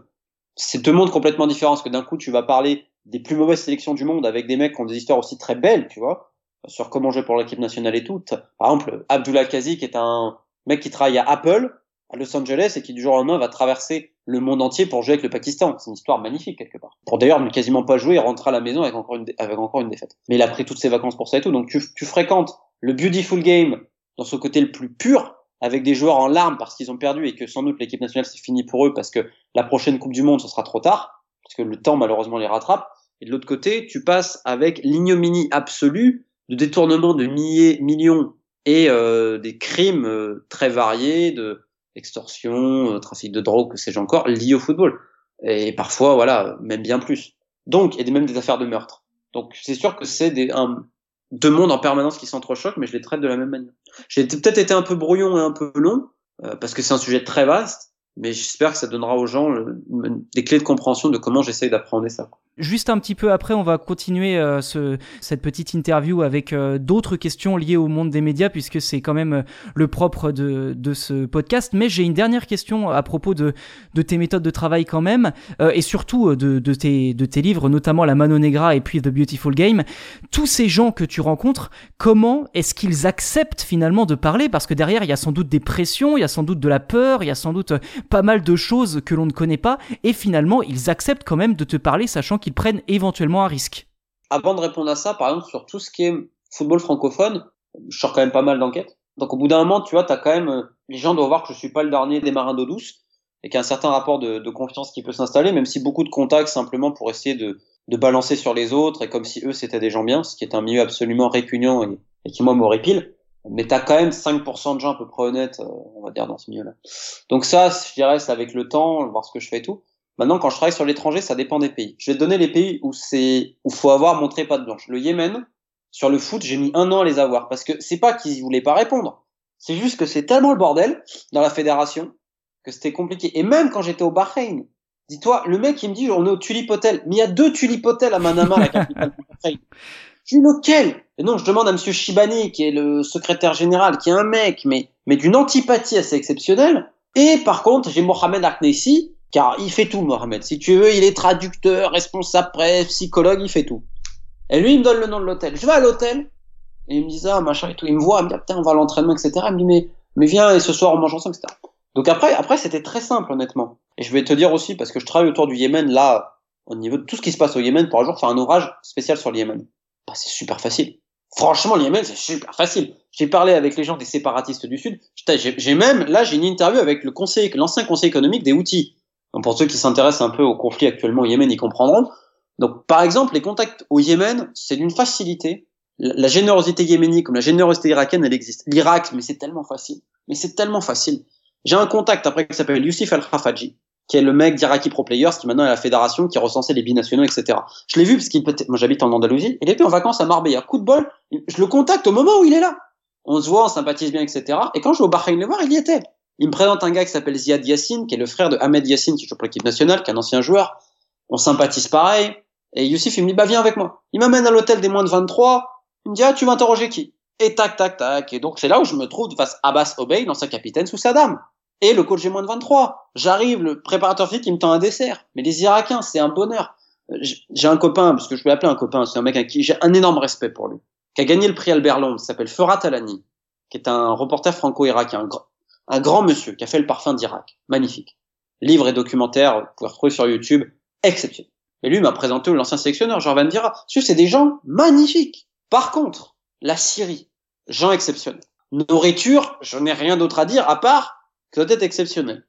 c'est deux mondes complètement différents, parce que d'un coup, tu vas parler des plus mauvaises sélections du monde avec des mecs qui ont des histoires aussi très belles, tu vois, sur comment jouer pour l'équipe nationale et tout. Par exemple, Abdullah Kazi, qui est un mec qui travaille à Apple, à Los Angeles, et qui du jour au lendemain va traverser le monde entier pour jouer avec le Pakistan. C'est une histoire magnifique, quelque part. Pour d'ailleurs ne quasiment pas jouer et rentrer à la maison avec encore une, avec encore une défaite. Mais il a pris toutes ses vacances pour ça et tout. Donc tu, tu fréquentes le beautiful game dans son côté le plus pur, avec des joueurs en larmes parce qu'ils ont perdu et que sans doute l'équipe nationale c'est fini pour eux parce que la prochaine Coupe du Monde ce sera trop tard, parce que le temps malheureusement les rattrape. Et de l'autre côté, tu passes avec l'ignominie absolue de détournement de milliers, millions et euh, des crimes euh, très variés, de extorsion, euh, trafic de drogue, que sais-je encore, liés au football. Et parfois, voilà, même bien plus. Donc, et même des affaires de meurtre. Donc, c'est sûr que c'est des, un, deux mondes en permanence qui s'entrechoquent, mais je les traite de la même manière. J'ai peut-être été un peu brouillon et un peu long, euh, parce que c'est un sujet très vaste, mais j'espère que ça donnera aux gens des clés de compréhension de comment j'essaye d'apprendre ça. Juste un petit peu après, on va continuer euh, ce, cette petite interview avec euh, d'autres questions liées au monde des médias, puisque c'est quand même euh, le propre de, ce podcast. Mais j'ai une dernière question à propos de, tes méthodes de travail quand même, et surtout de, tes, de tes livres, notamment La Mano Negra et puis The Beautiful Game. Tous ces gens que tu rencontres, comment est-ce qu'ils acceptent finalement de parler? Parce que derrière, il y a sans doute des pressions, il y a sans doute de la peur, il y a sans doute pas mal de choses que l'on ne connaît pas, et finalement, ils acceptent quand même de te parler, sachant qu'ils prennent éventuellement un risque. Avant de répondre à ça, par exemple, sur tout ce qui est football francophone, je sors quand même pas mal d'enquêtes. Donc au bout d'un moment, tu vois, t'as quand même, euh, les gens doivent voir que je suis pas le dernier des marins d'eau douce et qu'il y a un certain rapport de, confiance qui peut s'installer, même si beaucoup de contacts simplement pour essayer de, balancer sur les autres et comme si eux c'était des gens bien, ce qui est un milieu absolument répugnant et, et qui moi m'horripile. Mais t'as quand même 5% de gens à peu près honnêtes, euh, on va dire, dans ce milieu-là. Donc ça, je dirais, c'est avec le temps, voir ce que je fais et tout. Maintenant, quand je travaille sur l'étranger, ça dépend des pays. Je vais te donner les pays où c'est où faut avoir montré pas de blanche. Le Yémen, sur le foot, j'ai mis un an à les avoir parce que c'est pas qu'ils voulaient pas répondre. C'est juste que c'est tellement le bordel dans la fédération que c'était compliqué. Et même quand j'étais au Bahreïn, dis-toi, le mec il me dit on est au Tulip Hotel, mais il y a deux Tulip Hotel à Manama, la capitale du Bahreïn. Je dis lequel Et non, je demande à Monsieur Shibani, qui est le secrétaire général, qui est un mec, mais mais d'une antipathie assez exceptionnelle. Et par contre, j'ai Mohamed Aknessi, car il fait tout, Mohamed. Si tu veux, il est traducteur, responsable presse, psychologue, il fait tout. Et lui, il me donne le nom de l'hôtel. Je vais à l'hôtel, et il me dit ça, machin et tout. Il me voit, il me dit, ah, putain, on va à l'entraînement, etc. Il me dit, mais, mais viens, et ce soir, on mange ensemble, etc. Donc après, après, c'était très simple, honnêtement. Et je vais te dire aussi, parce que je travaille autour du Yémen, là, au niveau de tout ce qui se passe au Yémen, pour un jour faire un ouvrage spécial sur le Yémen. Bah, c'est super facile. Franchement, le Yémen, c'est super facile. J'ai parlé avec les gens des séparatistes du Sud. J'ai même, là, j'ai une interview avec le conseil, l'ancien conseil économique des Houthis. Donc, pour ceux qui s'intéressent un peu au conflit actuellement au Yémen, ils comprendront. Donc, par exemple, les contacts au Yémen, c'est d'une facilité. La, générosité yéménite, comme la générosité irakienne, elle existe. L'Irak, mais c'est tellement facile. Mais c'est tellement facile. J'ai un contact après qui s'appelle Youssef Al-Khafaji. Qui est le mec d'Iraqi Pro Players, qui maintenant est la fédération, qui recensait les binationaux, etc. Je l'ai vu parce qu'il peut moi j'habite en Andalousie, il était en vacances à Marbella. Coup de bol, je le contacte au moment où il est là. On se voit, on sympathise bien, etc. Et quand je vais au Bahreïn le voir, il y était. Il me présente un gars qui s'appelle Ziad Yassine, qui est le frère de Ahmed Yassine, qui joue pour l'équipe nationale, qui est un ancien joueur. On sympathise pareil. Et Youssef, il me dit, bah, viens avec moi. Il m'amène à l'hôtel des moins de 23. Il me dit, ah, tu vas interroger qui? Et tac, tac, tac. Et donc, c'est là où je me trouve face à Abbas Obey, l'ancien capitaine sous Saddam. Et le coach des moins de 23. J'arrive, le préparateur physique, il me tend un dessert. Mais les Irakiens, c'est un bonheur. J'ai un copain, parce que je vais appeler un copain, c'est un mec à qui j'ai un énorme respect pour lui, qui a gagné le prix Albert Londres, s'appelle Ferat Alani, qui est un reporter franco-irakien, un, grand monsieur, qui a fait le parfum d'Irak. Magnifique. Livre et documentaire, vous pouvez retrouver sur YouTube, exceptionnel. Et lui m'a présenté l'ancien sélectionneur, Jean Van Dira. C'est des gens magnifiques. Par contre, la Syrie, gens exceptionnels. Nourriture, je n'ai rien d'autre à dire à part ça doit être exceptionnel.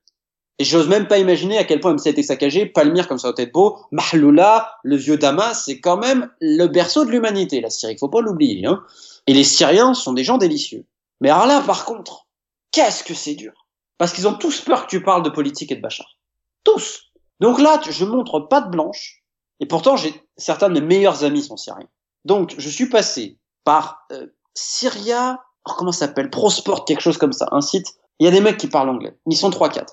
Et j'ose même pas imaginer à quel point MC était saccagé, Palmyre comme ça doit être beau, Mahloula, le vieux Damas, c'est quand même le berceau de l'humanité, la Syrie, faut pas l'oublier. Hein. Et les Syriens sont des gens délicieux. Mais alors là, par contre, qu'est-ce que c'est dur Parce qu'ils ont tous peur que tu parles de politique et de Bachar. Tous Donc là, je montre pas de blanche, et pourtant j'ai certains de mes meilleurs amis sont syriens. Donc je suis passé par euh, Syria, oh, comment ça s'appelle? Prosport, quelque chose comme ça, un site. Il y a des mecs qui parlent anglais. Ils sont 3-4.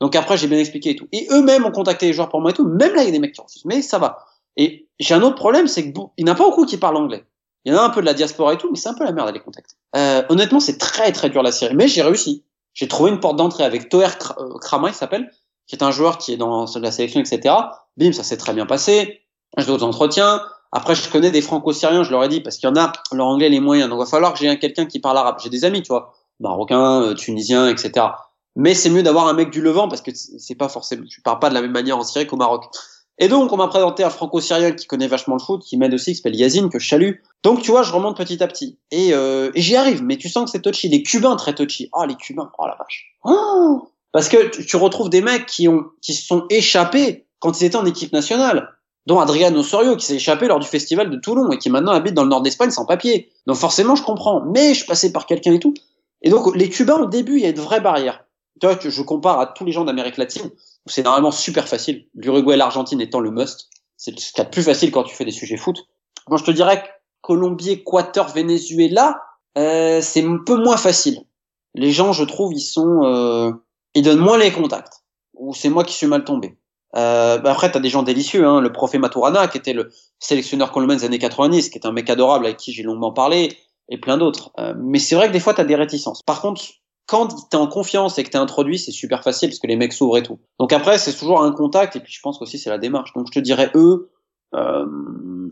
Donc après, j'ai bien expliqué et tout. Et eux-mêmes ont contacté les joueurs pour moi et tout. Même là, il y a des mecs qui refusent. Mais ça va. Et j'ai un autre problème, c'est qu'il n'y en a pas beaucoup qui parlent anglais. Il y en a un peu de la diaspora et tout, mais c'est un peu la merde à les contacter. Euh, honnêtement, c'est très très dur la série. Mais j'ai réussi. J'ai trouvé une porte d'entrée avec Toer euh, Krama, il s'appelle, qui est un joueur qui est dans la sélection, etc. Bim, ça s'est très bien passé. J'ai d'autres entretiens. Après, je connais des franco-syriens, je leur ai dit, parce qu'il y en a, leur anglais les moyens. Donc, il va falloir que j'ai quelqu'un qui parle arabe. J'ai des amis, tu vois, marocains, euh, tunisiens, etc. Mais c'est mieux d'avoir un mec du Levant parce que c'est pas forcément, tu parles pas de la même manière en Syrie qu'au Maroc. Et donc, on m'a présenté un franco-syrien qui connaît vachement le foot, qui m'aide aussi, qui s'appelle Yazine, que je salue. Donc, tu vois, je remonte petit à petit. Et, euh, et j'y arrive, mais tu sens que c'est touchy. Les Cubains, très touchy. Oh, les Cubains, oh la vache. Oh parce que tu, tu, retrouves des mecs qui ont, qui se sont échappés quand ils étaient en équipe nationale. Dont Adriano Osorio, qui s'est échappé lors du festival de Toulon et qui maintenant habite dans le nord d'Espagne sans papier. Donc forcément, je comprends. Mais je passais par quelqu'un et tout. Et donc, les Cubains, au début, il y a une vraie barrière tu vois, je compare à tous les gens d'Amérique latine, c'est normalement super facile. L'Uruguay et l'Argentine étant le must. C'est ce qu'il y a de plus facile quand tu fais des sujets foot. Moi, je te dirais que Colombie, Équateur, Venezuela, euh, c'est un peu moins facile. Les gens, je trouve, ils sont, euh, ils donnent moins les contacts. Ou c'est moi qui suis mal tombé. Euh, bah après, t'as des gens délicieux, hein. Le prophète Maturana, qui était le sélectionneur colombien des années 90, qui est un mec adorable avec qui j'ai longuement parlé, et plein d'autres. Euh, mais c'est vrai que des fois, t'as des réticences. Par contre, quand t'es en confiance et que t'es introduit, c'est super facile parce que les mecs s'ouvrent et tout. Donc après, c'est toujours un contact et puis je pense aussi c'est la démarche. Donc je te dirais eux. Euh,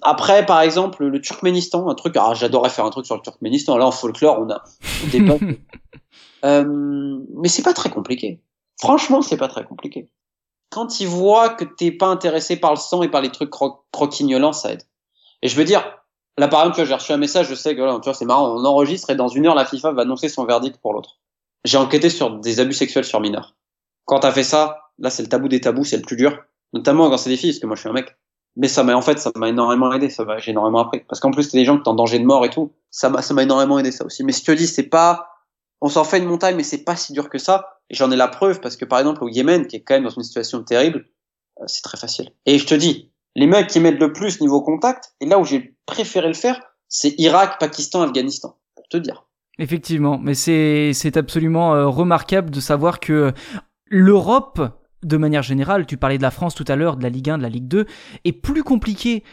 après, par exemple, le Turkménistan, un truc. Ah, j'adorerais faire un truc sur le Turkménistan. Là, en folklore, on a des euh, mais c'est pas très compliqué. Franchement, c'est pas très compliqué. Quand ils voient que t'es pas intéressé par le sang et par les trucs cro croquignolants, ça aide. Et je veux dire, là par exemple, j'ai reçu un message, je sais que là, tu vois, c'est marrant, on enregistre et dans une heure, la FIFA va annoncer son verdict pour l'autre j'ai enquêté sur des abus sexuels sur mineurs. Quand t'as fait ça, là c'est le tabou des tabous, c'est le plus dur, notamment quand c'est des filles, parce que moi je suis un mec. Mais ça m'a en fait ça m'a énormément aidé, ça m'a j'ai énormément appris, parce qu'en plus c'est des gens qui en danger de mort et tout, ça m'a ça m'a énormément aidé ça aussi. Mais si tu te dis c'est pas, on s'en fait une montagne, mais c'est pas si dur que ça. Et j'en ai la preuve parce que par exemple au Yémen, qui est quand même dans une situation terrible, euh, c'est très facile. Et je te dis, les mecs qui mettent le plus niveau contact, et là où j'ai préféré le faire, c'est Irak, Pakistan, Afghanistan, pour te dire. Effectivement, mais c'est absolument euh, remarquable de savoir que l'Europe de manière générale, tu parlais de la France tout à l'heure, de la Ligue 1, de la Ligue 2, est plus compliquée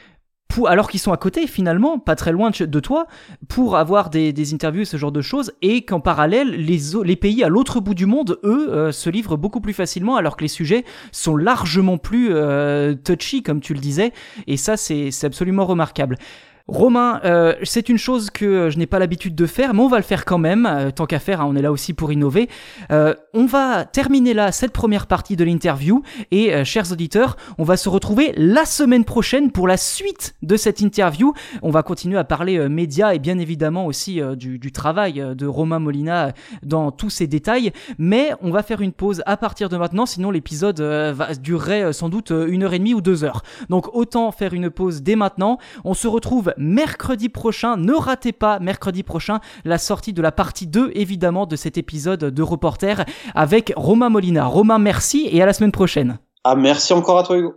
pour, alors qu'ils sont à côté finalement, pas très loin de, toi, pour avoir des, interviews et ce genre de choses, et qu'en parallèle, les, les pays à l'autre bout du monde, eux, euh, se livrent beaucoup plus facilement, alors que les sujets sont largement plus euh, touchy, comme tu le disais, et ça c'est absolument remarquable. Romain, euh, c'est une chose que je n'ai pas l'habitude de faire, mais on va le faire quand même, euh, tant qu'à faire, hein, on est là aussi pour innover. Euh, on va terminer là cette première partie de l'interview, et chers auditeurs, on va se retrouver la semaine prochaine pour la suite de cette interview. On va continuer à parler médias et bien évidemment aussi du, du, travail de Romain Molina dans tous ses détails, mais on va faire une pause à partir de maintenant, sinon l'épisode va durer sans doute une heure et demie ou deux heures. Donc autant faire une pause dès maintenant. On se retrouve mercredi prochain. Ne ratez pas mercredi prochain la sortie de la partie 2 évidemment de cet épisode de Reporter avec Romain Molina. Romain, merci et à la semaine prochaine. Ah, merci encore à toi, Hugo.